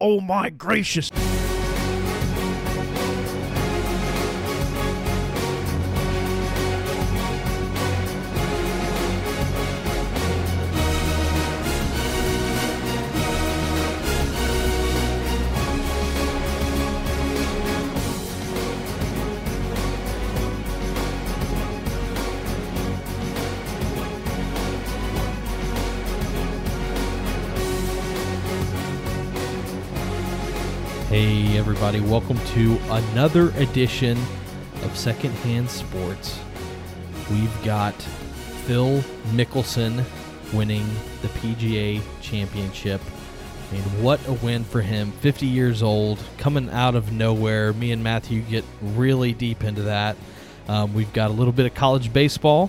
Oh my gracious. Everybody, welcome to another edition of Secondhand Sports. We've got Phil Mickelson winning the PGA Championship. And what a win for him. 50 years old, coming out of nowhere. Me and Matthew get really deep into that. Um, we've got a little bit of college baseball.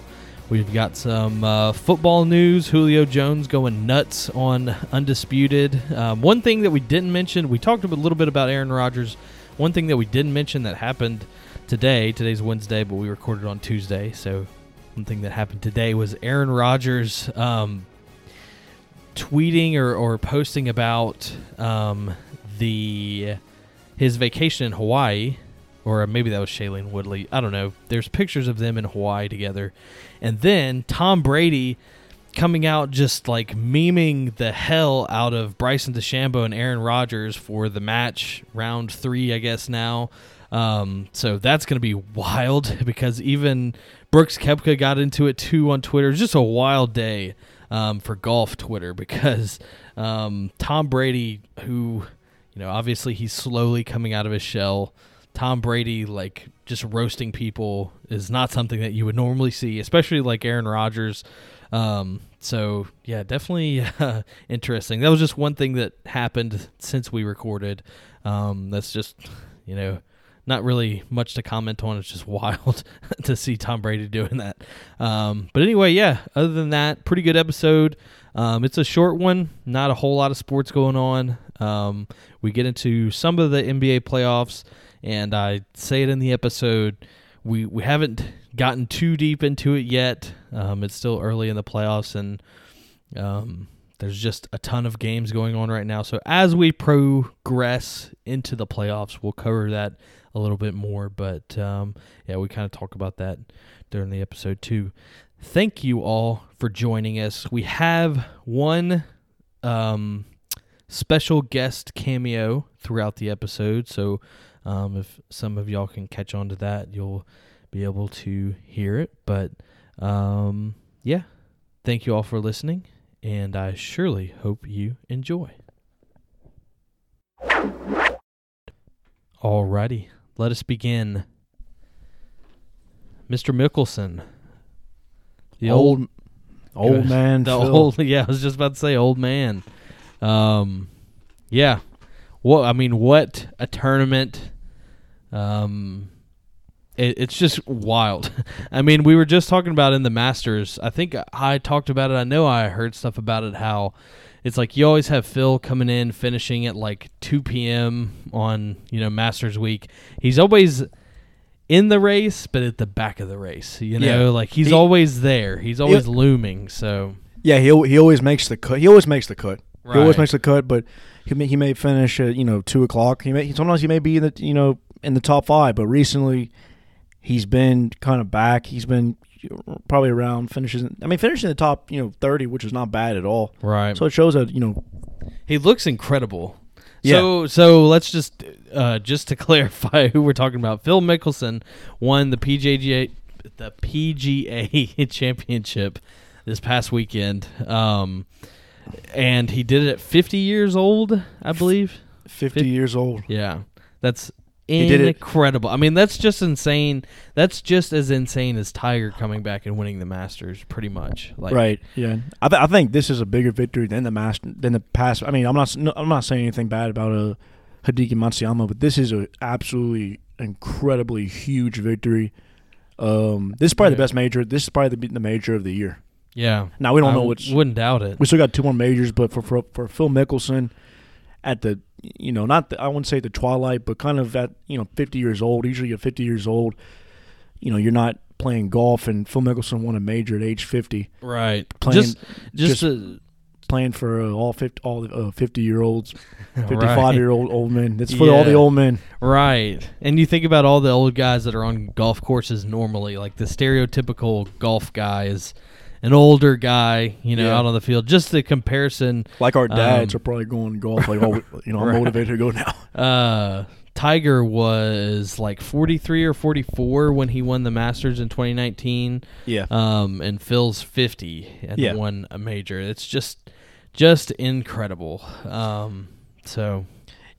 We've got some uh, football news. Julio Jones going nuts on Undisputed. Um, one thing that we didn't mention, we talked a little bit about Aaron Rodgers. One thing that we didn't mention that happened today, today's Wednesday, but we recorded on Tuesday. So one thing that happened today was Aaron Rodgers um, tweeting or, or posting about um, the his vacation in Hawaii or maybe that was Shailene Woodley. I don't know. There's pictures of them in Hawaii together. And then Tom Brady coming out just like memeing the hell out of Bryson DeChambeau and Aaron Rodgers for the match round three, I guess now. Um, so that's going to be wild because even Brooks Koepka got into it too on Twitter. It's just a wild day um, for golf Twitter because um, Tom Brady, who, you know, obviously he's slowly coming out of his shell. Tom Brady like just roasting people is not something that you would normally see, especially like Aaron Rodgers. Um, so yeah, definitely uh, interesting. That was just one thing that happened since we recorded. Um, that's just you know not really much to comment on. It's just wild to see Tom Brady doing that. Um, but anyway, yeah. Other than that, pretty good episode. Um, it's a short one, not a whole lot of sports going on. Um, we get into some of the NBA playoffs and I say it in the episode. We we haven't gotten too deep into it yet. Um, it's still early in the playoffs, and um, there's just a ton of games going on right now. So as we progress into the playoffs, we'll cover that a little bit more. But um, yeah, we kind of talk about that during the episode too. Thank you all for joining us. We have one um, special guest cameo throughout the episode, so um, if some of y'all can catch on to that, you'll be able to hear it. But um, yeah, thank you all for listening, and I surely hope you enjoy. Alrighty, let us begin. Mr. Mickelson. The old, old man. the Phil. old yeah, I was just about to say old man. Um yeah. What I mean, what a tournament. Um it, it's just wild. I mean, we were just talking about in the Masters. I think I talked about it. I know I heard stuff about it how it's like you always have Phil coming in finishing at like 2 p.m. on, you know, Masters week. He's always in the race, but at the back of the race. You know, Yeah. like he's He- always there. He's always looming. So Yeah, he he always makes the cut. He always makes the cut. He always makes the cut, but he may, he may finish at you know two o'clock. He may sometimes he may be in the you know in the top five, but recently he's been kind of back. He's been probably around finishes. I mean, finishing the top you know thirty, which is not bad at all. right, So it shows that you know he looks incredible. Yeah. So so let's just uh, just to clarify who we're talking about. Phil Mickelson won the PGA the PGA Championship this past weekend. Um, and he did it at 50 years old, I believe. fifty Fif- years old. Yeah. That's He did it- incredible. I mean, that's just insane. That's just as insane as Tiger coming back and winning the Masters, pretty much. Like, right. Yeah. I, th- I think this is a bigger victory than the master than the past. I mean, I'm not no, I'm not saying anything bad about uh, Hideki Matsuyama, but this is an absolutely incredibly huge victory. Um, this is probably the best major. This is probably the, the major of the year. Yeah. Now we don't I know what's. Wouldn't doubt it. We still got two more majors, but for for, for Phil Mickelson, at the you know not the, I wouldn't say the twilight, but kind of at you know 50 years old. Usually at 50 years old, you know you're not playing golf, and Phil Mickelson won a major at age 50. Right. Playing just just, just- to, playing for uh, all fifty all uh, fifty year olds, 55 Right. year old old men. It's for all the old men. Right. And you think about all the old guys that are on golf courses normally, like the stereotypical golf guy is an older guy, you know, Yeah. out on the field. Just the comparison. Like our dads Um, are probably going golf. Like, oh, you know, I'm Right. motivated to go now. Uh, Tiger was like 43 or 44 when he won the Masters in 2019. Yeah. Um, and Phil's 50 and Yeah. won a major. It's just, just incredible. Um, so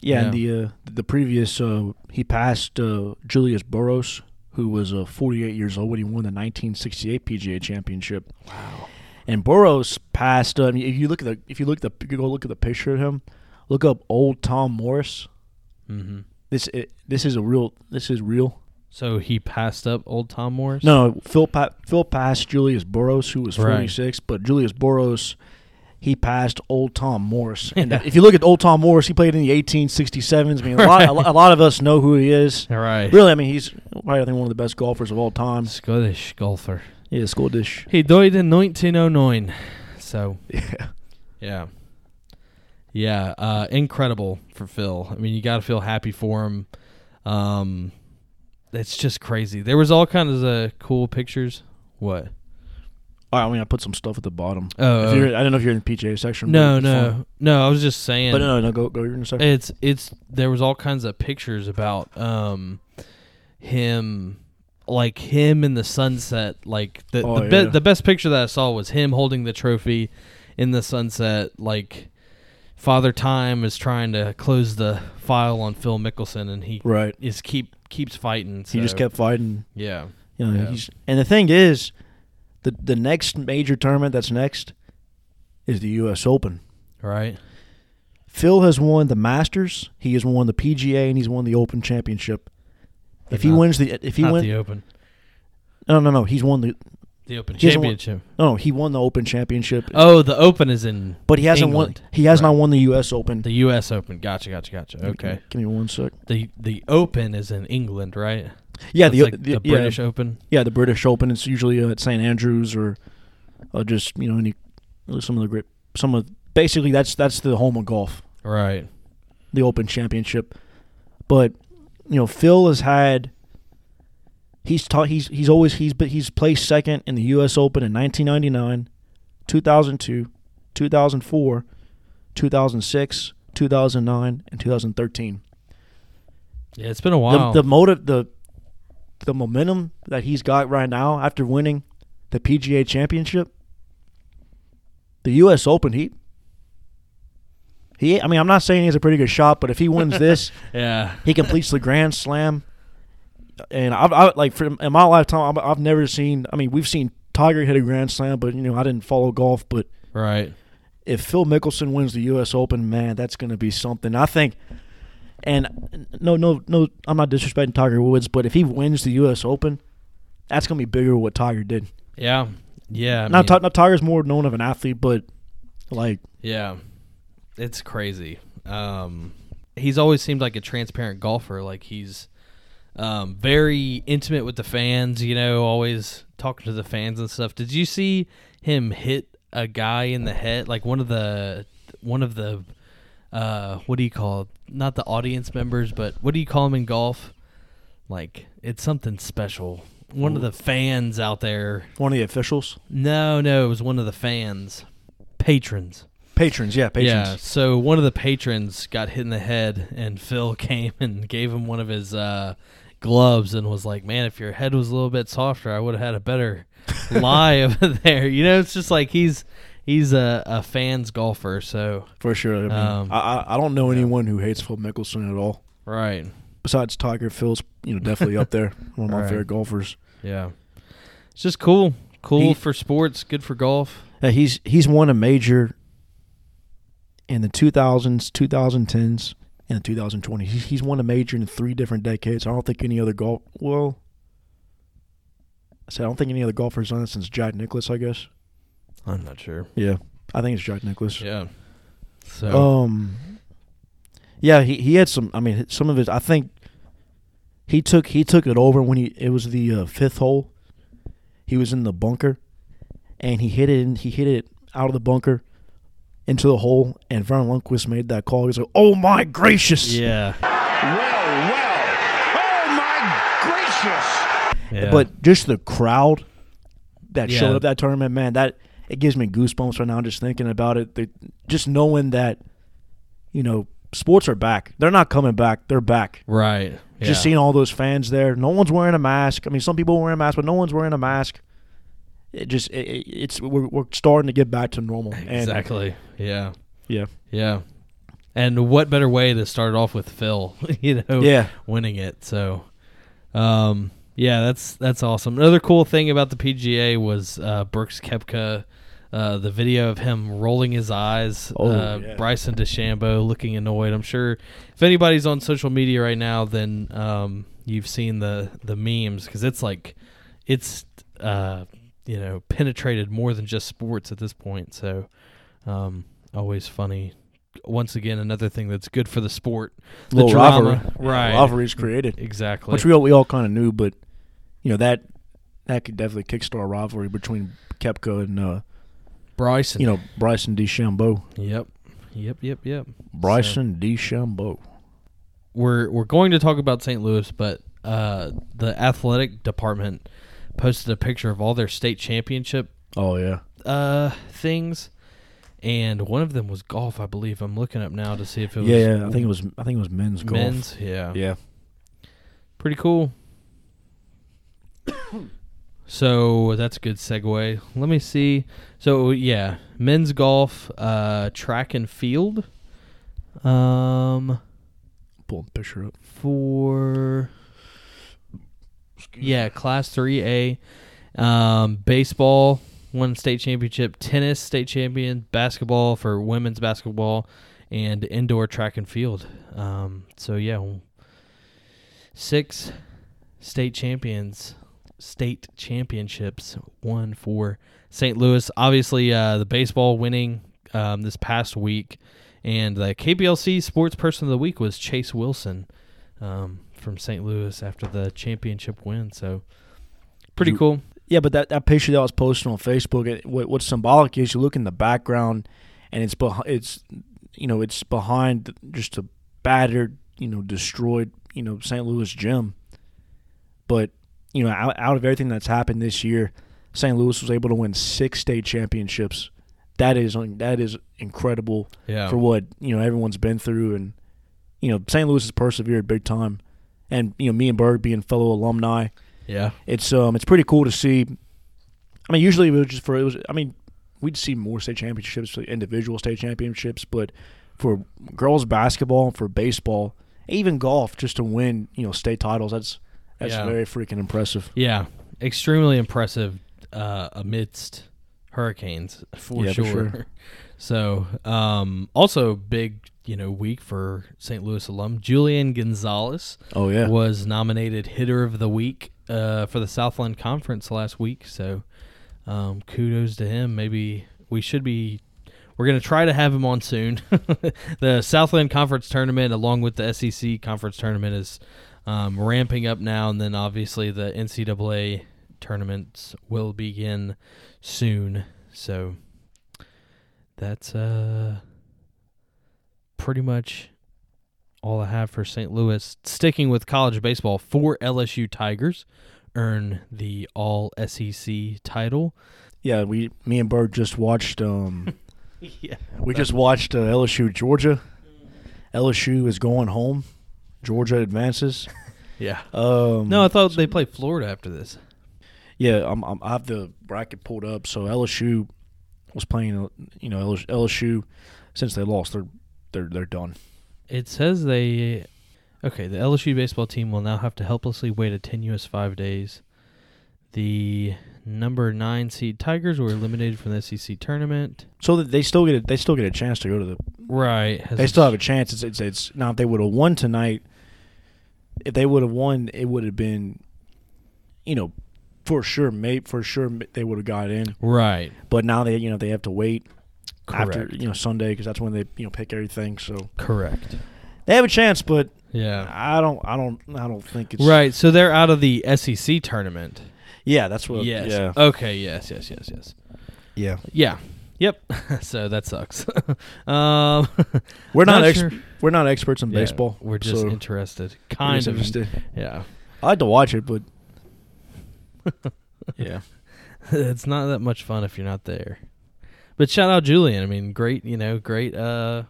Yeah, and the uh, the previous uh, he passed uh, Julius Boros, who was uh, 48 years old when he won the 1968 PGA Championship. wow. And Boros passed. Um, if you look at the if you look at the you go look at the picture of him, look up old Tom Morris. hmm This it, this is a real this is real. So he passed up old Tom Morris. No, Phil pa- Phil passed Julius Boros, who was Right. 46, but Julius Boros he passed old Tom Morris. And if you look at old Tom Morris, he played in the 1867s. I mean, a lot, a a lot of us know who he is. Right. Really, I mean, he's probably I think one of the best golfers of all time. Scottish golfer. Yeah, Scottish. He died in 1909. So Yeah, yeah, yeah, uh, incredible for Phil. I mean, you got to feel happy for him. Um, it's just crazy. There was all kinds of cool pictures. What? All right, I mean, I put some stuff at the bottom. Oh, If you're, I don't know if you're in the PGA section. no, no, fine. no. I was just saying. But no, no, go, go. You're in a second. It's it's there was all kinds of pictures about um him like him in the sunset like the Oh, the, be- yeah. the best picture that I saw was him holding the trophy in the sunset like Father Time is trying to close the file on Phil Mickelson and he Right. is keep keeps fighting He just kept fighting. yeah You know, Yeah. he's and the thing is, the the next major tournament that's next is the U.S. Open. right Phil has won the Masters. He has won the PGA, and he's won the Open Championship. But if he wins the, if he not wins, the Open no, no, no, he's won the, the Open won- Championship no, no, he won the Open Championship. oh the Open is in but he hasn't England. won. He has Right. not won the U.S. Open. the U.S. Open gotcha gotcha gotcha okay Give me one sec. The the Open is in England, right? Yeah, the, like the, the yeah, British Open. Yeah, the British Open. It's usually uh, at St Andrews or, or just you know any some of the great some of basically that's that's the home of golf, Right. the Open Championship. But you know Phil has had. He's taught. He's he's always he's but he's placed second in the U.S. Open in 1999, 2002, 2004, 2006, 2009, and 2013. Yeah, it's been a while. The, the motive, the the momentum that he's got right now after winning the PGA Championship, the U.S. Open. He he. I mean, I'm not saying he has a pretty good shot, but if he wins this, yeah. he completes the Grand Slam. And I've I, like for in my lifetime, I've, I've never seen. I mean, we've seen Tiger hit a Grand Slam, but you know, I didn't follow golf. But Right. if Phil Mickelson wins the U.S. Open, man, that's going to be something. I think. And no, no, no, I'm not disrespecting Tiger Woods, but if he wins the U.S. Open, that's going to be bigger than what Tiger did. Yeah. Yeah. I Not, mean, Ti- not Tiger's more known of an athlete, but like, yeah. It's crazy. Um, he's always seemed like a transparent golfer. Like he's um, very intimate with the fans. You know, always talking to the fans and stuff. Did you see him hit a guy in the head? Like one of the one of the uh, what do you call it? Not the audience members, but what do you call them in golf? Like it's something special. One of the fans out there. one of the officials, No, no, it was one of the fans, patrons. patrons, yeah, patrons. Yeah. So one of the patrons got hit in the head, and Phil came and gave him one of his uh, gloves and was like, "Man, if your head was a little bit softer, I would have had a better lie over there." You know, it's just like he's he's a, a fans golfer. So for sure. I, mean, Um, I, I don't know anyone who hates Phil Mickelson at all. right. Besides Tiger, Phil's you know definitely up there, one of my Right. favorite golfers. Yeah. It's just cool. Cool He- for sports. Good for golf. Yeah, he's he's won a major in the 2000s, 2010s, and the 2020s. He's, he's won a major in three different decades. I don't think any other golf. Well, I said I don't think any other golfer's done it since Jack Nicklaus. I guess. I'm not sure. Yeah, I think it's Jack Nicklaus. Yeah. So Um. Yeah, he he had some. I mean, some of his. I think he took he took it over when he it was the uh, fifth hole. He was in the bunker, and he hit it. In, he hit it out of the bunker, into the hole, and Vernon Lundquist made that call. He's like, "Oh my gracious!" Yeah. Well, well. Oh, my gracious. yeah. But just the crowd that Yeah. showed up that tournament, man, that it gives me goosebumps right now just thinking about it. They, just knowing that, you know, sports are back. They're not coming back. They're back. right. Yeah. Just seeing all those fans there. No one's wearing a mask. I mean, some people are wearing a mask, but no one's wearing a mask. It just it, it- it's we're, we're starting to get back to normal. And Exactly. Yeah. Yeah. Yeah. And what better way to start off with Phil, you know, Yeah. winning it. So, um, yeah, that's that's awesome. Another cool thing about the PGA was uh, Brooks Koepka, uh, the video of him rolling his eyes. Oh, uh, yeah. Bryson DeChambeau looking annoyed. I'm sure if anybody's on social media right now, then um, you've seen the the memes because it's like it's uh, you know penetrated more than just sports at this point. So um, always funny. Once again, another thing that's good for the sport. The little drama, rivalry, right? Created, Exactly. which we all we all kind of knew, but you know that that could definitely kickstart a rivalry between Koepka and uh, Bryson. you know Bryson DeChambeau. Yep. Yep. Yep. Yep. Bryson DeChambeau. we're we're going to talk about St. Louis, but uh, the athletic department posted a picture of all their state championship Oh yeah, uh, things, and one of them was golf, I believe. I'm looking up now to see if it was yeah, yeah. I think it was I think it was men's golf. men's. Yeah, Yeah, pretty cool. so that's a good segue. Let me see. So yeah, men's golf, uh, track and field. Um, pull the picture up. for yeah, class three A. Um, baseball won state championship, tennis state champion, basketball for women's basketball, and indoor track and field. Um, so yeah, six state champions, state championships won for St. Louis. Obviously, uh, the baseball winning um, this past week, and the KPLC Sports Person of the Week was Chase Wilson um, from St. Louis after the championship win. So pretty You- cool. Yeah, but that, that picture that I was posted on Facebook, it, what, what's symbolic is you look in the background, and it's behind, it's you know it's behind just a battered, you know, destroyed, you know, St. Louis gym. But you know, out, out of everything that's happened this year, St. Louis was able to win six state championships. That is that is incredible Yeah. for what you know everyone's been through, and you know St. Louis has persevered big time. And you know, me and Berg being fellow alumni, yeah. it's um it's pretty cool to see. I mean, usually it was just for it was. I mean, we'd see more state championships, individual state championships, but for girls basketball, for baseball, even golf, just to win you know state titles, that's that's Yeah. very freaking impressive. Yeah. Extremely impressive uh, amidst hurricanes for Yeah, for sure. sure. So, um, also big, you know, week for St. Louis alum Julian Gonzalez Oh yeah, was nominated hitter of the week uh, for the Southland Conference last week. So, um, kudos to him. Maybe we should be. We're going to try to have him on soon. the Southland Conference tournament, along with the SEC Conference tournament, is um, ramping up now, and then obviously the NCAA tournaments will begin soon. So that's uh pretty much all I have for St. Louis. Sticking with college baseball, four LSU Tigers earn the All SEC title. yeah. We me and Berg just watched. Um, Yeah, we just watched uh, LSU Georgia. LSU is going home. Georgia advances. yeah. Um, No, I thought they played Florida after this. Yeah, I'm, I'm, I have the bracket pulled up. So LSU was playing, you know, LSU, LSU since they lost, they're they're they're done. It says they. Okay, the LSU baseball team will now have to helplessly wait a tenuous five days. The number nine seed Tigers were eliminated from the SEC tournament. So that they still get a, they still get a chance to go to the. Right. They still have a chance. It's it's, it's now if they would have won tonight, if they would have won, it would have been, you know, for sure, mate, for sure they would have got in. Right. But now they you know they have to wait Correct. after you know Sunday because that's when they you know pick everything. So Correct. they have a chance, but Yeah. I don't I don't I don't think it's Right. So they're out of the SEC tournament. Yeah, that's what. yes. Yeah. Okay. Yes. Yes. Yes. Yes. Yeah. Yeah. Yep. so that sucks. um, We're not, Not ex- sure. we're not experts in yeah, baseball. We're just so interested. Kind just of. interested. Yeah. I like to watch it, but yeah, it's not that much fun if you're not there. But shout out Julian. I mean, great, you know, great uh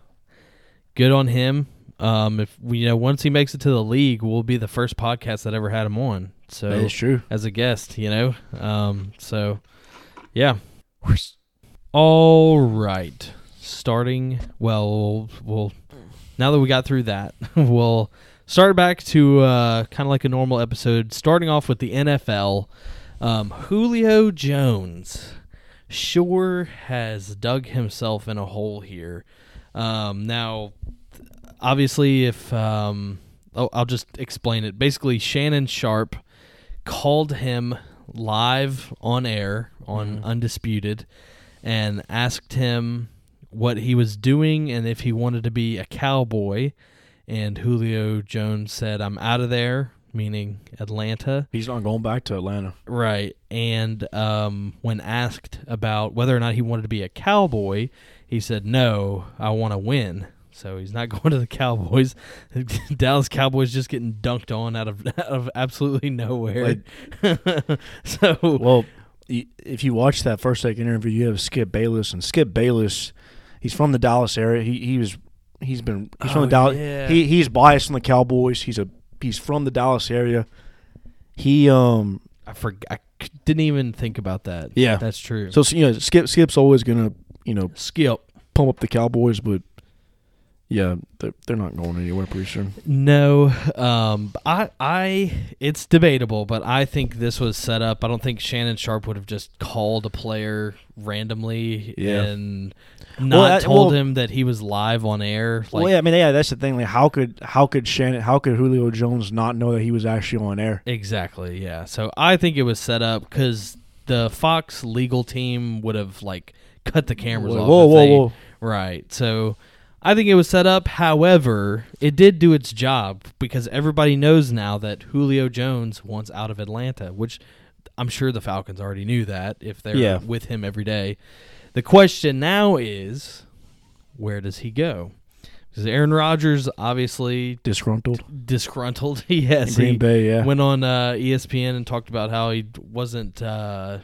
good on him. Um if we you know once he makes it to the league, we'll be the first podcast that ever had him on. So that is true. as a guest, you know. Um so yeah. All right. Starting well, we'll now that we got through that, we'll start back to uh, kind of like a normal episode. Starting off with the NFL, um, Julio Jones sure has dug himself in a hole here. Um, now, obviously, if um, oh, I'll just explain it. Basically, Shannon Sharpe called him live on air on Undisputed and asked him what he was doing and if he wanted to be a cowboy. And Julio Jones said, I'm out of there, meaning Atlanta. He's not going back to Atlanta. Right. And um, when asked about whether or not he wanted to be a cowboy, he said, No, I want to win. So he's not going to the Cowboys. Dallas Cowboys just getting dunked on out of out of absolutely nowhere. so Well, if you watch that first second interview, you have Skip Bayless, and Skip Bayless, he's from the Dallas area. He he was he's been he's from Oh, the Dallas. yeah. He he's biased on the Cowboys. He's a he's from the Dallas area. He um I forgot. I didn't even think about that. Yeah. that's true. so you know Skip Skip's always gonna you know Skip. pump up the Cowboys, but yeah, they're, they're not going anywhere pretty soon. No, um, I, I, it's debatable, but I think this was set up. I don't think Shannon Sharpe would have just called a player randomly Yeah. and not Well, that- told well- him that he was live on air. Like, well, yeah, I mean, yeah, that's the thing. Like, how could how could Shannon, how could Julio Jones not know that he was actually on air? exactly, yeah. So I think it was set up because the Fox legal team would have like cut the cameras Whoa, off. whoa, whoa, they- whoa. Right. So I think it was set up. However, it did do its job because everybody knows now that Julio Jones wants out of Atlanta, which I'm sure the Falcons already knew that if they're Yeah. with him every day. The question now is where does he go? Because Aaron Rodgers obviously Disgruntled. disgruntled. yes, Green he Bay, yeah. went on uh, ESPN and talked about how he wasn't uh,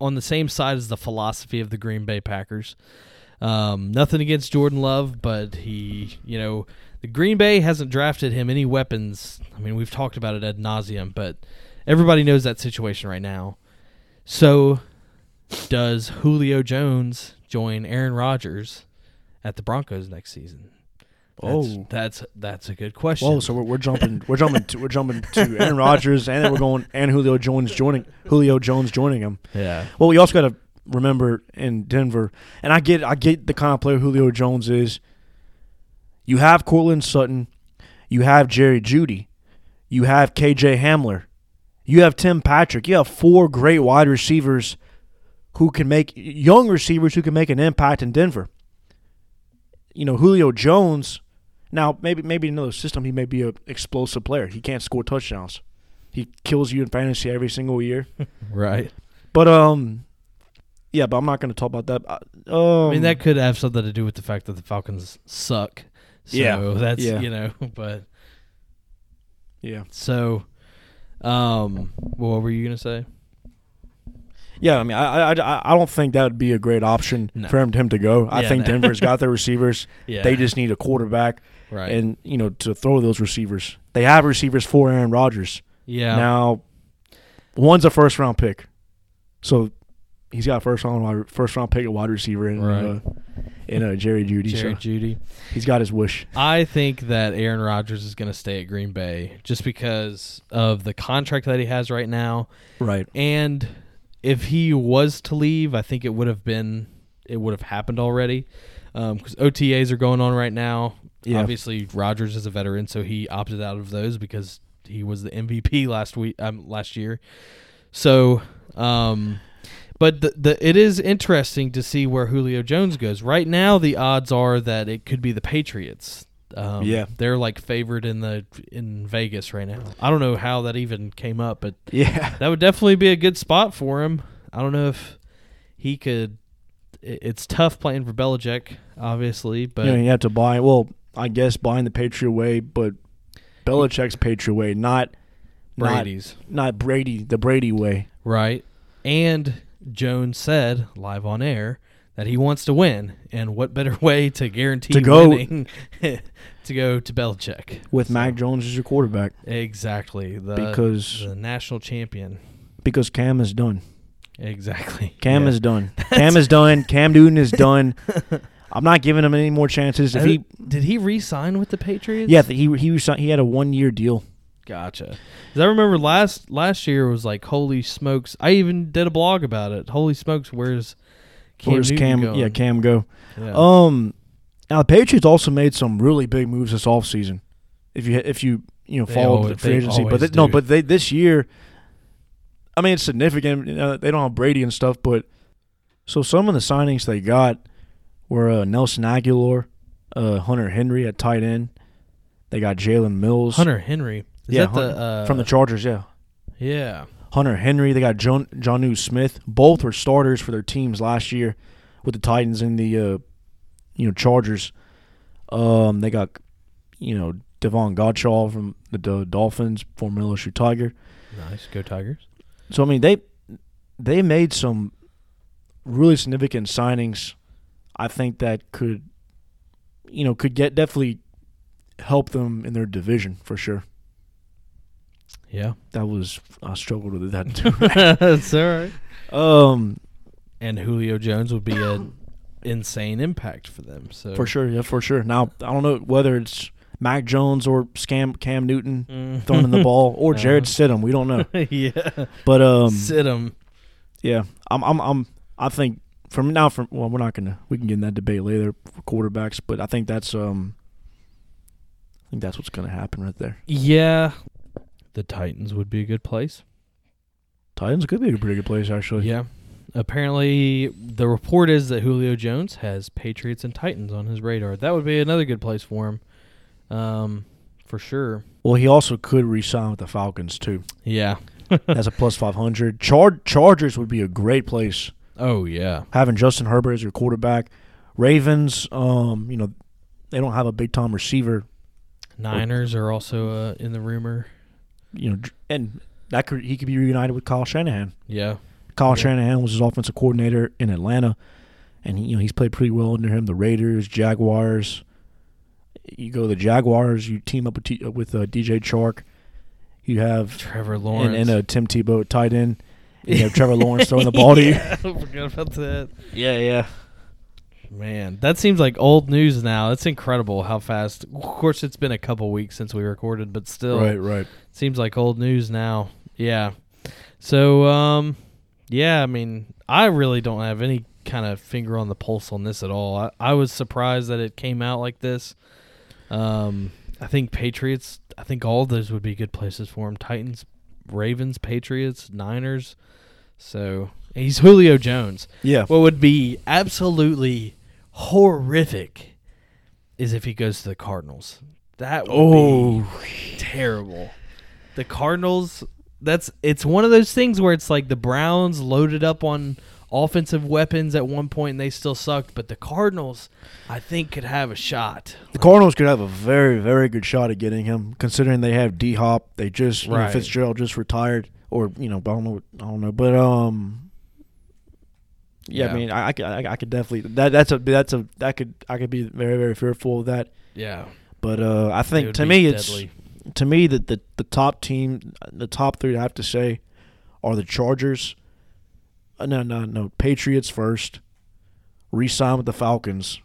on the same side as the philosophy of the Green Bay Packers. Um, nothing against Jordan Love, but he, you know, the Green Bay hasn't drafted him any weapons. I mean, we've talked about it ad nauseum, but everybody knows that situation right now. So, does Julio Jones join Aaron Rodgers at the Broncos next season? That's, Oh. that's that's a good question. Whoa, so we're, we're jumping, we're jumping, to, we're jumping to Aaron Rodgers, and then we're going and Julio Jones joining Julio Jones joining him. yeah, Well, we also got to remember in Denver, and I get, I get the kind of player Julio Jones is. You have Courtland Sutton, you have Jerry Jeudy, you have KJ Hamler, you have Tim Patrick. You have four great wide receivers who can make young receivers who can make an impact in Denver. You know, Julio Jones. Now, maybe maybe in another system, he may be an explosive player. He can't score touchdowns. He kills you in fantasy every single year. right. But um, yeah, but I'm not going to talk about that. Uh, Um, I mean, that could have something to do with the fact that the Falcons suck. So Yeah. that's Yeah. you know, but yeah, so, um, what were you gonna say? yeah. I mean, I, I I don't think that would be a great option No. for him, him to go. I Yeah, think no. Denver's got their receivers. Yeah, They just need a quarterback right. and you know to throw those receivers. They have receivers for Aaron Rodgers. yeah, Now, one's a first round pick, so he's got a first round first round pick at wide receiver in Right. uh, in uh, Jerry Jeudy. Jerry so Jeudy. he's got his wish. I think that Aaron Rodgers is gonna stay at Green Bay just because of the contract that he has right now, Right. and if he was to leave, I think it would have been it would have happened already. Because OTAs are going on right now. Yeah. Obviously, Rodgers is a veteran, so he opted out of those because he was the MVP last week, um, last year. So, um, but the, the it is interesting to see where Julio Jones goes. Right now, the odds are that it could be the Patriots. Um, Yeah. they're like favored in the in Vegas right now. I don't know how that even came up, but Yeah. that would definitely be a good spot for him. I don't know if he could. it- it's tough playing for Belichick, obviously, but you know, you have to buy. Well, I guess buying the Patriot way, but Belichick's Patriot way, not Brady's not, not Brady the Brady way. right. And Jones said live on air that he wants to win, and what better way to guarantee To go- winning to go to Belichick with So- Mac Jones as your quarterback Exactly, the because the national champion. because Cam is done. Exactly, Cam Yeah. is done. Cam is done. Cam Newton is done. I'm not giving him any more chances. If Uh, he, did he re-sign with the Patriots? yeah, he he he had a one year deal. Gotcha. 'Cause I remember last last year was like, holy smokes! I even did a blog about it. Holy smokes, where's Cam Where's Newton Cam? going? Yeah, Cam go. Yeah. Um, now the Patriots also made some really big moves this offseason. If you if you you know They followed always- the free agency, but they, no, but they this year, I mean, it's significant. You know, they don't have Brady and stuff, but so some of the signings they got were uh, Nelson Agholor, uh, Hunter Henry at tight end. They got Jalen Mills Hunter Henry. Is Yeah, that the uh, from the Chargers. Yeah, yeah? Hunter Henry. They got John Jonnu Smith. Both were starters for their teams last year with the Titans and the uh, you know Chargers. Um, they got you know Davon Godchaux from the, the Dolphins, former LSU Tiger. Nice, go Tigers. So I mean they they made some really significant signings. I think that could you know could get definitely help them in their division for sure. Yeah, That was I struggled with that too. that's all right. um, And Julio Jones would be an insane impact for them. So For sure, yeah, for sure. Now I don't know whether it's Mac Jones or Scam Cam Newton Mm. throwing in the ball or Jarrett Uh-huh. Stidham. We don't know, yeah, but um, yeah, I'm, I'm, I'm, I think from now from well, we're not gonna we can get in that debate later for quarterbacks, but I think that's um, I think that's what's gonna happen right there. Yeah, the Titans would be a good place. Titans could be a pretty good place actually. Yeah. Apparently, the report is that Julio Jones has Patriots and Titans on his radar. That would be another good place for him, um, for sure. Well, he also could re-sign with the Falcons too. Yeah. That's a plus five hundred. Char- Chargers would be a great place. Oh yeah. having Justin Herbert as your quarterback. Ravens, um, you know, they don't have a big time receiver, Niners are also uh, in the rumor. You know, and that could he could be reunited with Kyle Shanahan. Yeah. Kyle Yeah. Shanahan was his offensive coordinator in Atlanta, and he, you know he's played pretty well under him. The Raiders, Jaguars. You go to the Jaguars, you team up with T, uh, with uh, DJ Chark. You have Trevor and, Lawrence and uh, Tim Tebow at tight end. You have Trevor Lawrence throwing the ball to you. Yeah, I forgot about that. Yeah, yeah. Man, that seems like old news now. It's incredible how fast. Of course, it's been a couple weeks since we recorded, but still, Right, right. seems like old news now. Yeah. So, um, yeah, I mean, I really don't have any kind of finger on the pulse on this at all. I, I was surprised that it came out like this. Um, I think Patriots. I think all those would be good places for him. Titans, Ravens, Patriots, Niners. So he's Julio Jones. Yeah. What would be absolutely horrific is if he goes to the Cardinals. That would Oh. be terrible. The Cardinals. That's it's one of those things where it's like the Browns loaded up on offensive weapons at one point and they still sucked, but the Cardinals, I think, could have a shot. The Cardinals could have a very, very good shot at getting him, considering they have D Hop. They just you know, Fitzgerald just retired, or you know, I don't know, I don't know, but um, yeah, Yeah. I mean, I, I could, I, I could definitely that that's a that's a that could I could be very, very fearful of that. Yeah, But uh, I think to me, it's to me that the the top team, the top three, I have to say, are the Chargers. Uh, no, no, no. Patriots first. Resign with the Falcons,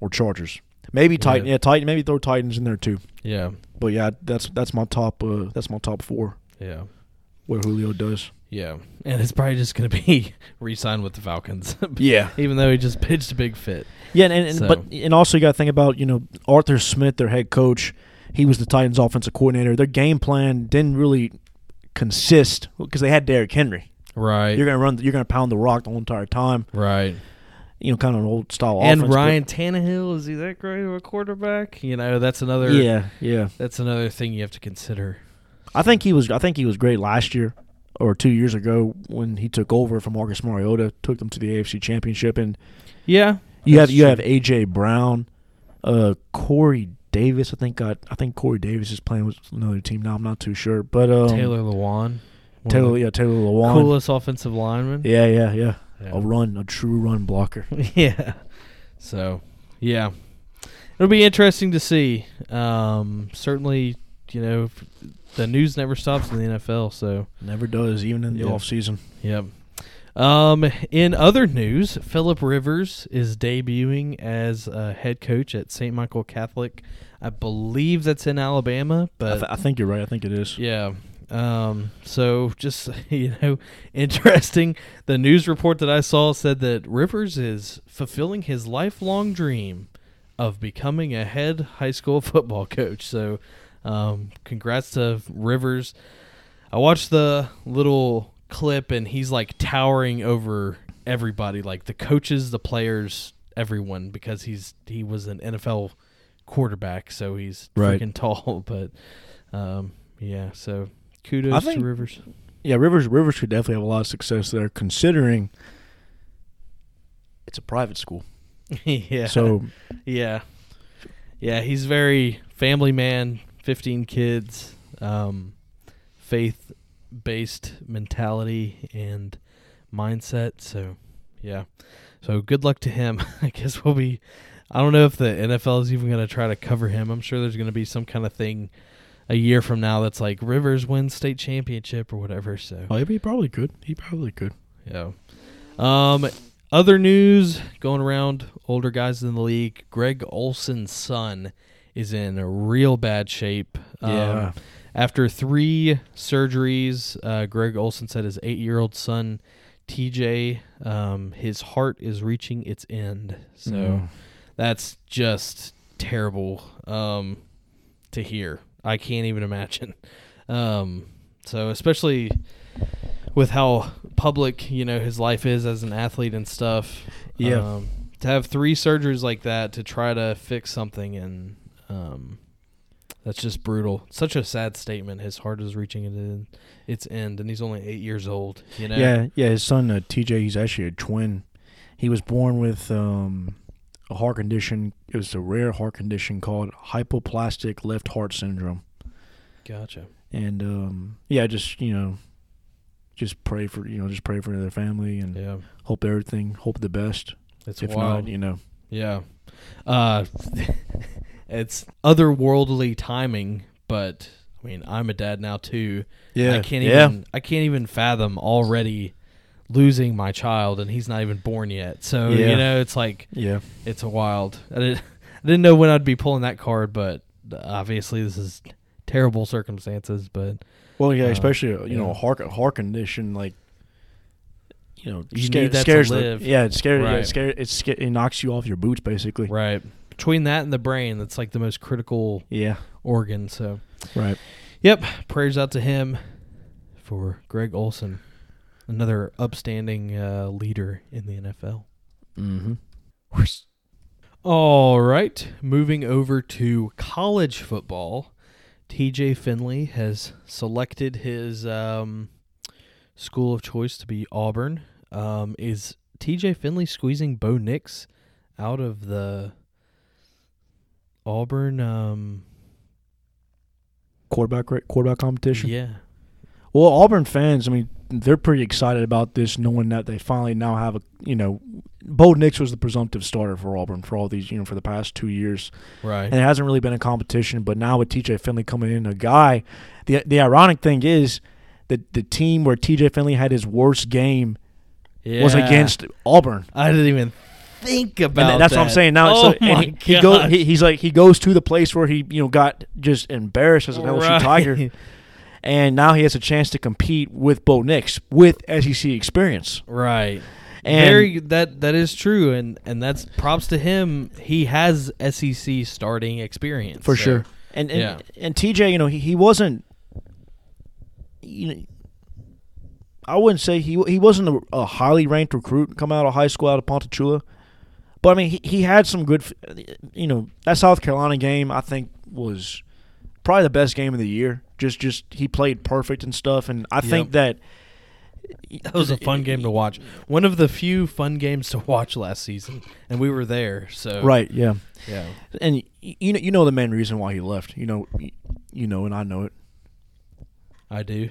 or Chargers. Maybe Titan. Yeah. Yeah, Titan. Maybe throw Titans in there too. yeah, But yeah, that's that's my top. Uh, that's my top four. yeah. Where Julio does. Yeah, and it's probably just going to be re-signed with the Falcons. Yeah. even though he just pitched a big fit. Yeah, and, and So- but and also you got to think about you know Arthur Smith, their head coach. He was the Titans' offensive coordinator. Their game plan didn't really consist because they had Derrick Henry. Right, You're gonna run. You're gonna pound the rock the whole entire time. right. You know, kind of an old style and offense. Ryan Tannehill is he that great of a quarterback? You know, that's another. Yeah, yeah. that's another thing you have to consider. I think he was. I think he was great last year. Or two years ago when he took over from Marcus Mariota, took them to the AFC Championship, and Yeah. you have that's you true. have AJ Brown, uh, Corey Davis. I think got I think Corey Davis is playing with another team now. I'm not too sure, but um, Taylor Lewan. Taylor, yeah, Taylor Lewan. Coolest offensive lineman. Yeah, yeah, yeah. Yeah. A run, a true run blocker. yeah. So, yeah. It'll be interesting to see. Um, certainly, you know, the news never stops in the NFL. So, Never does, even in the Yeah. off season. yep. Um, in other news, Philip Rivers is debuting as a head coach at St. Michael Catholic. I believe that's in Alabama, I, but th- I think you're right. I think it is. yeah. Um, so just you know, interesting. The news report that I saw said that Rivers is fulfilling his lifelong dream of becoming a head high school football coach. So, um, congrats to Rivers. I watched the little clip and he's like towering over everybody, like the coaches, the players, everyone, because he's he was an NFL quarterback, so he's Right. freaking tall. But um, yeah, so kudos I think- to Rivers. Yeah, Rivers Rivers could definitely have a lot of success there, considering it's a private school. yeah. So yeah, yeah, he's very family man. Fifteen kids, um, faith based mentality and mindset. So yeah, so good luck to him. I guess we'll be. I don't know if the NFL is even going to try to cover him. I'm sure there's going to be some kind of thing a year from now that's like Rivers wins state championship or whatever. So oh, he probably could. He probably could. yeah. Um, other news going around older guys in the league. Greg Olsen's son is in real bad shape. Um, After three surgeries, uh, Greg Olsen said his eight-year-old son, TJ, um, his heart is reaching its end. So Mm. that's just terrible um, to hear. I can't even imagine. Um, so especially with how public you know his life is as an athlete and stuff. Yeah. Um, to have three surgeries like that to try to fix something and um, that's just brutal. Such a sad statement. His heart is reaching its end, its end, and he's only eight years old. You know. Yeah, yeah. His son uh, TJ, he's actually a twin. He was born with um, a heart condition. It was a rare heart condition called hypoplastic left heart syndrome. Gotcha. And um, yeah, just you know, just pray for you know, just pray for their family and Yeah. hope everything, hope the best. It's if wild. not, you know, Yeah. Uh it's otherworldly timing, but I mean, I'm a dad now too. Yeah. I can't yeah. even I can't even fathom already losing my child and he's not even born yet. So, Yeah. you know, it's like yeah, it's a wild. I didn't, I didn't know when I'd be pulling that card, but obviously this is terrible circumstances, but Well, yeah, Uh, especially you know yeah. a heart heart condition like you know You sca- need that to scares the- live. yeah, it scares yeah, it scares it, sca- it knocks you off your boots basically. right. Between that and the brain, that's like the most critical Yeah, organ, so right. Yep. Prayers out to him for Greg Olsen, another upstanding uh, leader in the NFL. Mm-hmm. All right. Moving over to college football, TJ Finley has selected his um, school of choice to be Auburn. Um, is TJ Finley squeezing Bo Nix out of the Auburn? Um, Quarterback quarterback competition. yeah. Well, Auburn fans, I mean, they're pretty excited about this, knowing that they finally now have a, you know, Bo Nix was the presumptive starter for Auburn for all these, you know, for the past two years, Right. and it hasn't really been a competition. But now with T.J. Finley coming in, a guy, the the ironic thing is that the team where T.J. Finley had his worst game was against Auburn. I didn't even think about And that's what I'm saying. Now, oh so, my he, he goes. He, he's like he goes to the place where he you know got just embarrassed as an LSU Right. Tiger, and now he has a chance to compete with Bo Nix with SEC experience. Right. And Very that that is true, and and that's props to him. He has SEC starting experience for so- sure. And and, yeah. and TJ, you know, he, he wasn't. You know, I wouldn't say he he wasn't a, a highly ranked recruit coming out of high school out of Ponchatoula, but I mean he, he had some good. You know that South Carolina game I think was probably the best game of the year. Just just he played perfect and stuff, and I think that That was a fun game to watch. One of the few fun games to watch last season, and we were there. So Right. Yeah. yeah, And you know, you know the main reason why he left. You know, you know, and I know it. I do.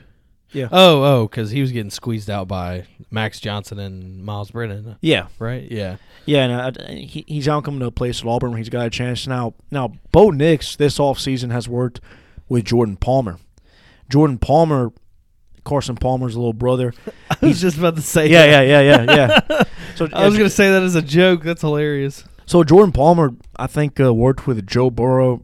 Yeah. Oh, oh, because he was getting squeezed out by Max Johnson and Myles Brennan, Yeah. right? Yeah. Yeah, and uh, he, he's to a place at Auburn where he's got a chance. Now, now Bo Nix this offseason has worked with Jordan Palmer. Jordan Palmer, Carson Palmer's little brother. I was just about to say. Yeah, that. yeah, yeah, yeah, yeah. So I was gonna say that as a joke. That's hilarious. So Jordan Palmer, I think, uh, worked with Joe Burrow.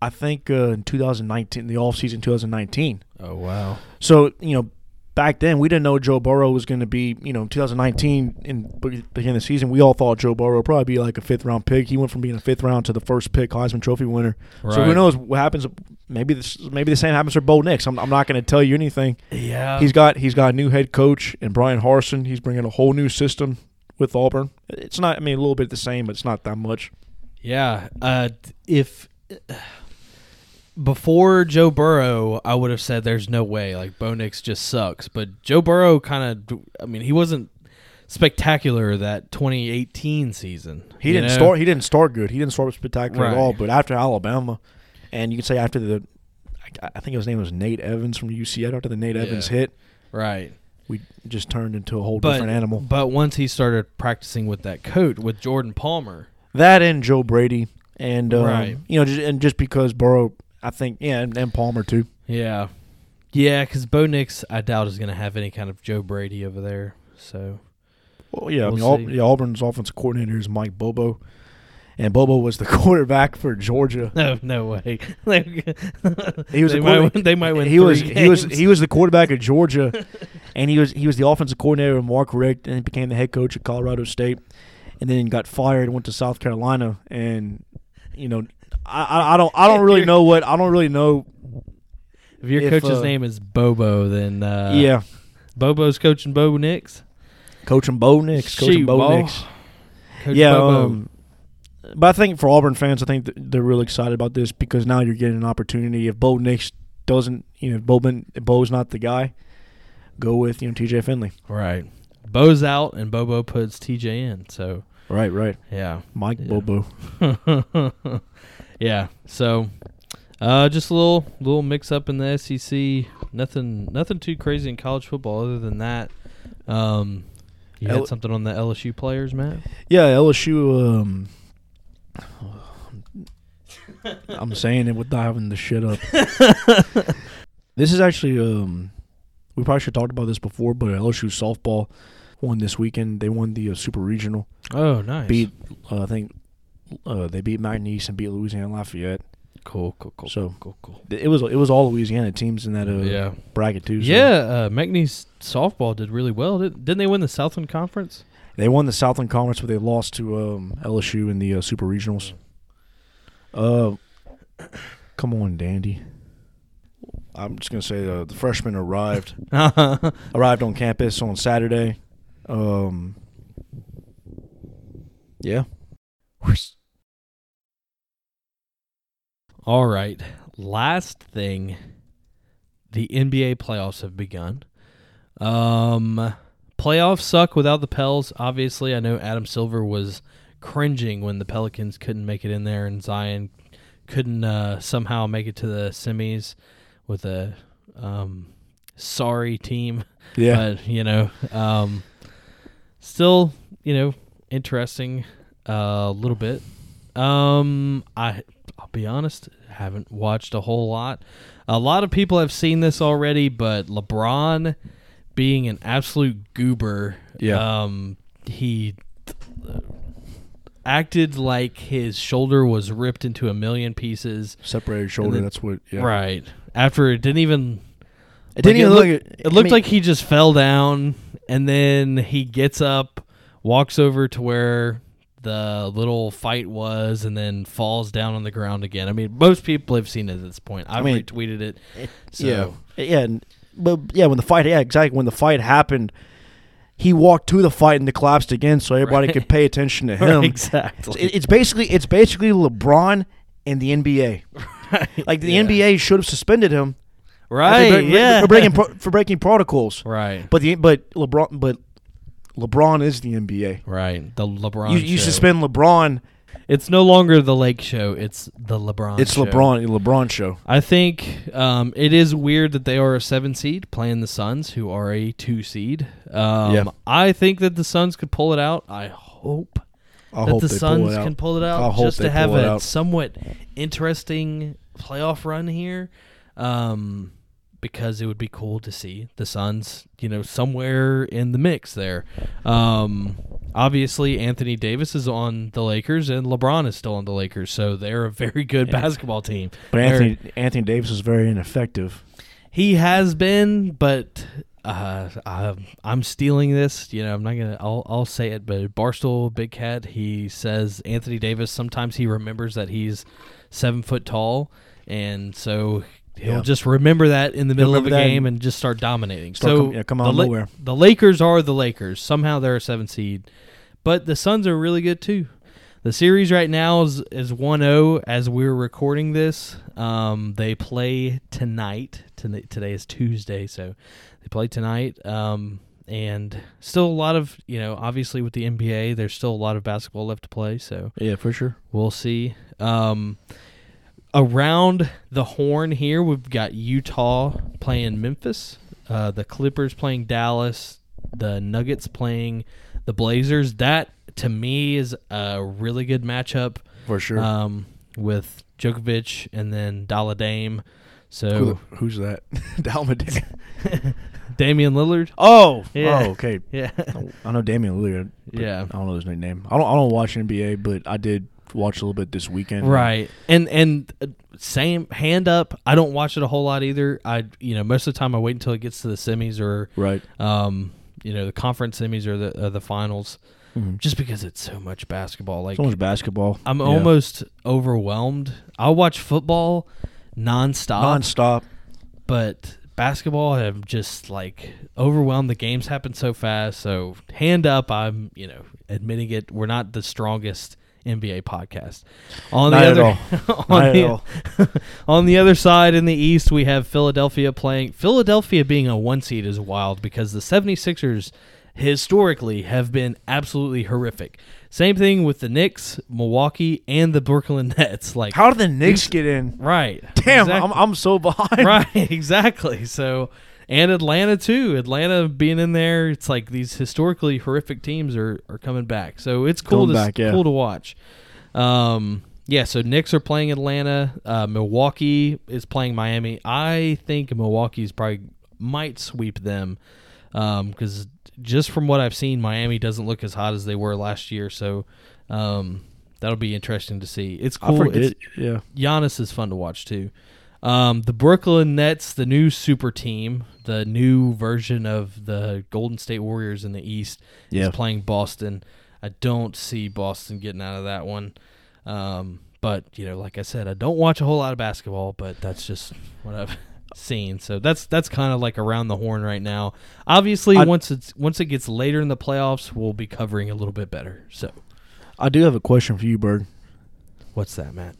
I think uh, in 2019, the offseason 2019. Oh wow. So you know, back then we didn't know Joe Burrow was going to be. You know, 2019 in be- beginning of the season, we all thought Joe Burrow would probably be like a fifth round pick. He went from being a fifth round to the first pick Heisman Trophy winner. So who knows what happens? Maybe this, maybe the same happens for Bo Nix. I'm, I'm not going to tell you anything. Yeah. He's got he's got a new head coach and Bryan Harsin. He's bringing a whole new system with Auburn. It's not. I mean, a little bit the same, but it's not that much. Yeah. Uh, if before Joe Burrow, I would have said there's no way. Like Bo Nix just sucks. But Joe Burrow kind of. I mean, he wasn't spectacular that 2018 season. He didn't know? start. He didn't start good. He didn't start spectacular Right. at all. But after Alabama, and you can say after the, I, think his name was Nate Evans from UCF. After the Nate Evans Yeah. hit, Right. we just turned into a whole But different animal. but once he started practicing with that coach with Jordan Palmer. That and Joe Brady, and um, Right. you know, just, and just because Burrow, I think, yeah, and, and Palmer too. Yeah. Yeah, because Bo Nix, I doubt is going to have any kind of Joe Brady over there. So Well, yeah, I We'll mean, Al- yeah, Auburn's offensive coordinator is Mike Bobo, and Bobo was the quarterback for Georgia. no, no way. He was they might win, they might win. he was three he was he was the quarterback of Georgia, and he was he was the offensive coordinator of Mark Richt, and he became the head coach at Colorado State, and then got fired and went to South Carolina, and you know, I I, I don't I don't really know what I don't really know. If your if, coach's uh, name is Bobo, then uh, yeah, Bobo's coaching Bo Nix. coaching Bo Nix, coaching Shoot, Bo ball. Nix. Coach yeah, Bobo. um, but I think for Auburn fans, I think th- they're really excited about this because now you're getting an opportunity. If Bo Nix doesn't, you know, if Bo Bo's not the guy, go with you know T.J. Finley. right. Bo's out and Bobo puts TJ in. So Right, right. yeah, Mike Yeah. Bobo. yeah. So uh, just a little little mix up in the SEC. Nothing nothing too crazy in college football other than that. Um, you L- had something on the LSU players, Matt? Yeah, LSU. Um, I'm saying it without having the shit up. this is actually. Um, we probably should have talked about this before, but LSU softball won this weekend. They won the uh, super regional. Oh, nice. Beat, uh, I think, uh, they beat McNeese and beat Louisiana Lafayette. cool, cool, cool, So- cool, cool. It was it was all Louisiana teams in that uh, yeah. bracket too. so Yeah, uh, McNeese softball did really well. Did, didn't they win the Southland Conference? They won the Southland Conference, but they lost to um, LSU in the uh, Super Regionals. Uh, come on, Dandy. I'm just gonna say uh, the freshmen arrived arrived on campus on Saturday. Um, yeah, All right. Last thing, the NBA playoffs have begun. Um, playoffs suck without the Pels. Obviously, I know Adam Silver was cringing when the Pelicans couldn't make it in there, and Zion couldn't uh, somehow make it to the semis with a um, sorry team. yeah. But you know, um, still, you know, interesting uh, a little bit. Um, I I'll be honest, haven't watched a whole lot. A lot of people have seen this already, but LeBron being an absolute goober, Yeah. um, he acted like his shoulder was ripped into a million pieces. Separated shoulder. then- that's what. Yeah. Right after it didn't even It didn't Like, even it look. It, it looked like he just fell down and then he gets up, walks over to where the little fight was, and then falls down on the ground again. I mean, most people have seen it at this point. I've mean, retweeted it. Eh, so, yeah, yeah, and, but yeah, when the fight, yeah, exactly. When the fight happened, he walked to the fight and collapsed again, so everybody Right. could pay attention to him. exactly. It- It's basically it's basically LeBron and the NBA. Like the Yeah. NBA should have suspended him, Right, For, yeah. for breaking pro- for breaking protocols. Right. But the but LeBron but LeBron is the NBA. Right. The LeBron. You, you show. suspend LeBron, It's no longer the Lake Show. It's the LeBron. it's show. LeBron LeBron show. I think um, it is weird that they are a seven seed playing the Suns, who are a two seed. Um, Yeah. I think that the Suns could pull it out. I hope I that hope the they pull can pull it out I hope just to have a out. somewhat interesting playoff run here. Um, because it would be cool to see the Suns, you know, somewhere in the mix there. Um, obviously, Anthony Davis is on the Lakers and LeBron is still on the Lakers, so they're a very good Yeah. basketball team. But They're- Anthony Anthony Davis is very ineffective. he has been, but uh, I'm, I'm stealing this. You know, I'm not gonna. I'll I'll say it. But Barstool Big Cat, he says Anthony Davis. Sometimes he remembers that he's seven foot tall, and so he'll Yeah. just remember that in the middle of a game and and just start dominating. start so com- yeah, come the out nowhere. The Lakers are the Lakers. Somehow they're a seven seed, but the Suns are really good too. The series right now is is 1-0 as we're recording this. Um, they play tonight. Ton- Today is Tuesday, so they play tonight. Um, and still a lot of you know, obviously with the NBA, there's still a lot of basketball left to play. So Yeah, for sure. we'll see. Um, around the horn here, we've got Utah playing Memphis, uh, the Clippers playing Dallas, the Nuggets playing the Blazers. That to me is a really good matchup For sure. um, with Djokovic and then Dalladame. Dame. So who's that? Dalmadine. Damian Lillard. Oh, Yeah. oh, okay. Yeah, I know Damian Lillard. Yeah. I don't know his name. I don't. I don't watch NBA, but I did watch a little bit this weekend. right. And and uh, same hand up. I don't watch it a whole lot either. I you know most of the time I wait until it gets to the semis or Right. um you know the conference semis or the or the finals Mhm. just because it's so much basketball. Like So much basketball. I'm Yeah. almost overwhelmed. I'll watch football nonstop. nonstop. but basketball have just like overwhelmed the games happen so fast so hand up i'm you know admitting it we're not the strongest nba podcast on Not the at other all. on, Not at the, all. on the other side in the east we have philadelphia playing philadelphia being a one seed is wild because the 76ers historically have been absolutely horrific same thing with the Knicks, Milwaukee, and the Brooklyn Nets. Like, How did the Knicks get in? right? Damn, exactly. I'm I'm so behind. right, exactly. So, and Atlanta too. Atlanta being in there, it's like these historically horrific teams are, are coming back. So it's cool Coming to back, yeah. cool to watch. Um, yeah. So Knicks are playing Atlanta. Uh, Milwaukee is playing Miami. I think Milwaukee's probably might sweep them because just from what I've seen, Miami doesn't look as hot as they were last year. So. Um, That'll be interesting to see. It's I cool. forget. It's- Yeah. Giannis is fun to watch too. Um, the Brooklyn Nets, the new super team, the new version of the Golden State Warriors in the East, Yeah. is playing Boston. I don't see Boston getting out of that one. Um, but you know, like I said, I don't watch a whole lot of basketball, but that's just what I've seen. So that's that's kind of like around the horn right now. Obviously, I- once it's once it gets later in the playoffs, we'll be covering a little bit better. So I do have a question for you, Bird. what's that, Matt?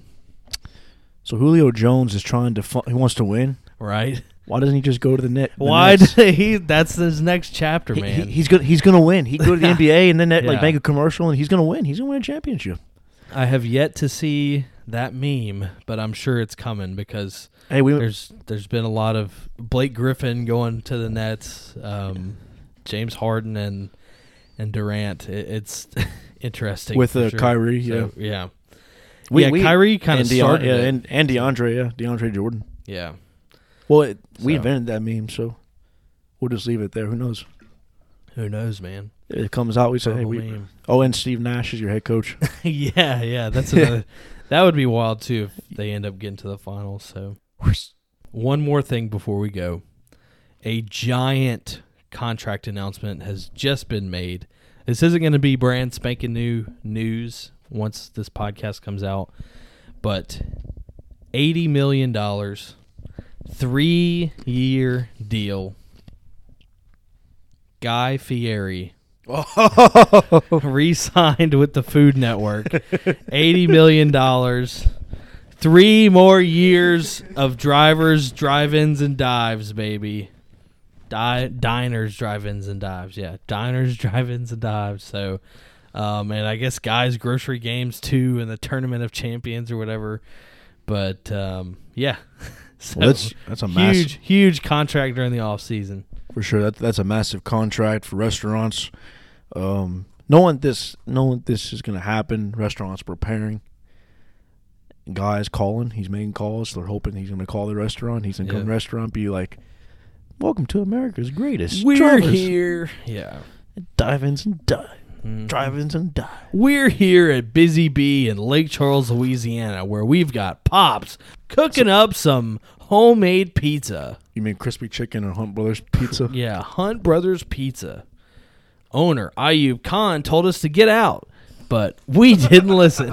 So Julio Jones is trying to. Fu- he wants to win. Right? Why doesn't he just go to the net? Why Nets? did he? That's his next chapter, He- man. he- he's gonna he's gonna win. He go to the NBA and then that, Yeah. like make a commercial and he's gonna win. He's gonna win a championship. I have yet to see that meme, but I'm sure it's coming because Hey, we there's there's been a lot of Blake Griffin going to the Nets, um, James Harden and and Durant. It, it's interesting with for uh, sure. Kyrie. Yeah, So, yeah, We- yeah. we- Kyrie kind of and Deon- started yeah, and and DeAndre, yeah, DeAndre Jordan. yeah. Well, it, we So- invented that meme, so we'll just leave it there. Who knows? Who knows, man? It comes out, we say, hey, we. meme. Oh, and Steve Nash is your head coach. yeah, yeah. That's another. that would be wild too if they end up getting to the finals. So, one more thing before we go: a giant contract announcement has just been made. This isn't going to be brand spanking new news once this podcast comes out, but eighty million dollars, three year deal. Guy Fieri oh. re-signed with the Food Network. Eighty million dollars, Three more years of drivers, drive-ins, and dives, baby. Di- diners, drive-ins, and dives. Yeah, diners, drive-ins, and dives. So, um, and I guess guys, grocery games too, and the tournament of champions or whatever. But um, yeah, so Well, that's that's a huge, massive huge contract during the off season. for sure. That that's a massive contract for restaurants. Um, knowing this, knowing this is going to happen, restaurants preparing. Guys calling, he's making calls. They're hoping he's going to call the restaurant. He's going to come to the restaurant, be like, "Welcome to America's greatest We're here. Yeah. dive-ins and dive. Mm-hmm. drive-ins and dive." We're here at Busy Bee in Lake Charles, Louisiana, where we've got Pops cooking up some homemade pizza. You mean crispy chicken and Hunt Brothers pizza? Yeah, Hunt Brothers Pizza. Owner Ayub Khan told us to get out, but we didn't listen.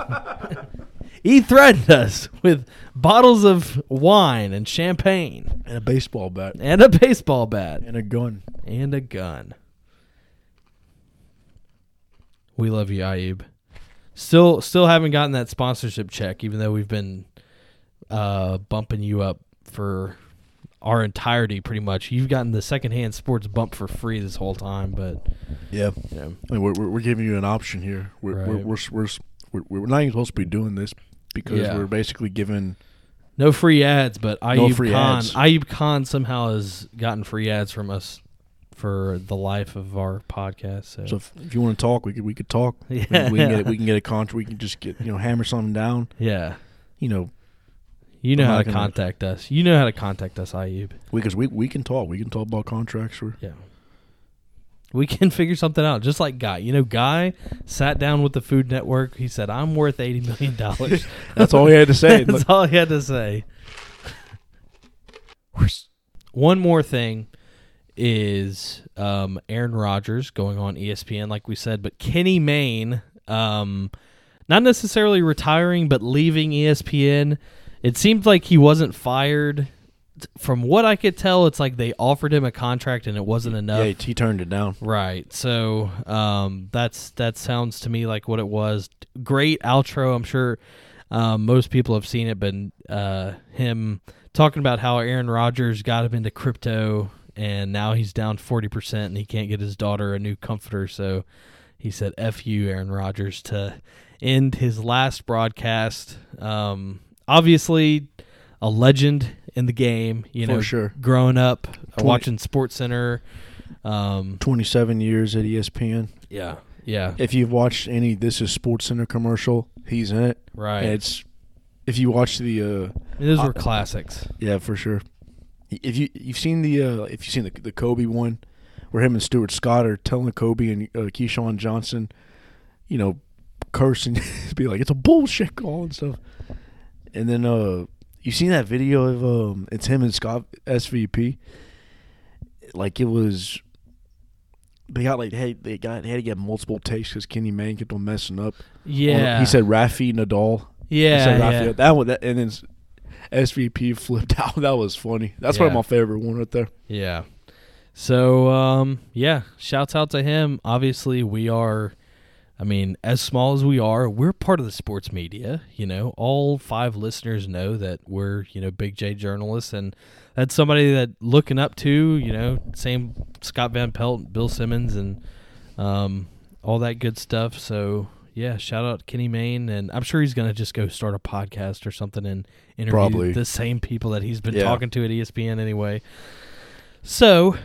he threatened us with bottles of wine and champagne and a baseball bat and a baseball bat and a gun. and a gun. We love you, Ayub. Still, still haven't gotten that sponsorship check, even though we've been uh, bumping you up for our entirety, pretty much. You've gotten the secondhand sports bump for free this whole time, but Yeah, know, I mean, we're, we're giving you an option here. We're we're, Right. we're we're we're we're not even supposed to be doing this because Yeah. we're basically giving. no free ads. But Ayub free Khan, ads. Ayub Khan somehow has gotten free ads from us for the life of our podcast. So, So if, if you want to talk, we could we could talk. We- yeah, we, can get it. We can get a contract. We can just get you know hammer something down. yeah. You know, You know how to gonna- contact us. You know how to contact us, Ayub. because we we can talk. We can talk about contracts. Or Yeah. We can figure something out, just like Guy. You know, Guy sat down with the Food Network. He said, "I'm worth eighty million dollars." that's all he had to say. That's all he had to say. One more thing is um, Aaron Rodgers going on ESPN, like we said, but Kenny Mayne, um, not necessarily retiring, but leaving ESPN. It seemed like he wasn't fired. From what I could tell, it's like they offered him a contract and it wasn't enough. yeah, he turned it down. Right. So um, that's that sounds to me like what it was. Great outro. I'm sure um, most people have seen it, but uh, him talking about how Aaron Rodgers got him into crypto and now he's down 40% and he can't get his daughter a new comforter. So he said, F you, Aaron Rodgers, to end his last broadcast. Um, obviously, a legend in the game, you For know, sure. growing up, uh, Twenty- watching Sports Center. Um, Twenty seven years at ESPN. yeah, yeah, If you've watched any This Is Sports Center commercial, he's in it. right. And it's if you watch the uh, Those I- were classics. Yeah, for sure. If you you've seen the uh, if you've seen the the Kobe one, where him and Stuart Scott are telling Kobe and uh, Keyshawn Johnson, you know, cursing, be like it's a bullshit call and stuff. And then uh, you seen that video of um, it's him and Scott SVP. Like it was, they got like hey they got they had to get multiple takes because Kenny Mayne kept on messing up. Yeah, he said Rafi Nadal. He yeah, said yeah. That one, that, and then SVP flipped out. That was funny. That's Yeah. probably my favorite one right there. Yeah. So um yeah, shouts out to him. Obviously, we are I mean, as small as we are, we're part of the sports media, you know. All five listeners know that we're, you know, Big J journalists and that's somebody that looking up to, you know, same Scott Van Pelt, Bill Simmons and um all that good stuff. So yeah, shout out Kenny Mayne, and I'm sure he's gonna just go start a podcast or something and interview Probably. the same people that he's been Yeah. talking to at ESPN anyway. So,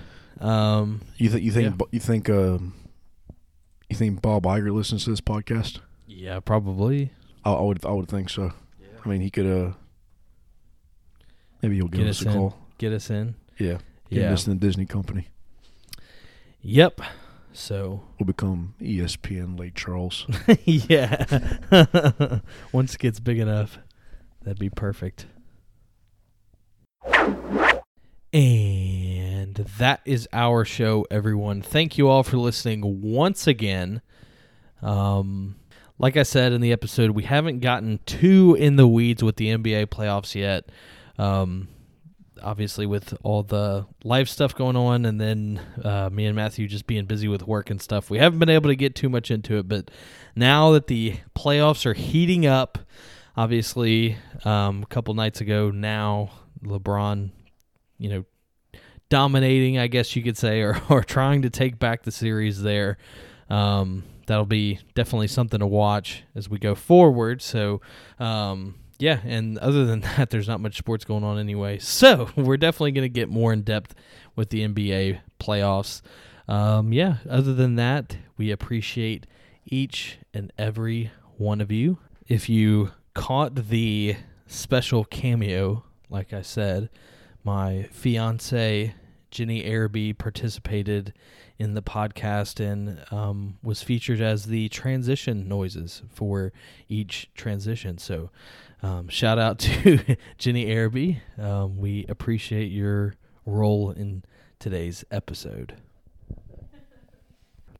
um, You think you think Yeah. You think um, you think Bob Iger listens to this podcast? yeah, probably I, I would I would think so. I mean, he could uh maybe he'll give Get us us a in. call. get us in. Yeah, yeah. Yeah. Listen to Disney Company. Yep. So We'll become ESPN Lake Charles. yeah, once it gets big enough, that'd be perfect. And that is our show, everyone. Thank you all for listening once again. Um, like I said in the episode, we haven't gotten too in the weeds with the NBA playoffs yet. Um, obviously, with all the live stuff going on, and then uh, me and Matthew just being busy with work and stuff, we haven't been able to get too much into it. But now that the playoffs are heating up, obviously, um, a couple nights ago, now LeBron, you know, dominating, I guess you could say, or, or trying to take back the series there. Um, that'll be definitely something to watch as we go forward. So, um, yeah, and other than that, there's not much sports going on anyway. So we're definitely going to get more in depth with the NBA playoffs. Um, yeah, other than that, we appreciate each and every one of you. If you caught the special cameo, like I said, my fiance Jenny Araby participated in the podcast and um, was featured as the transition noises for each transition. So, um, shout out to Jenny Araby. Um, we appreciate your role in today's episode.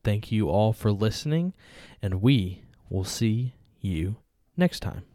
Thank you all for listening, and we will see you next time.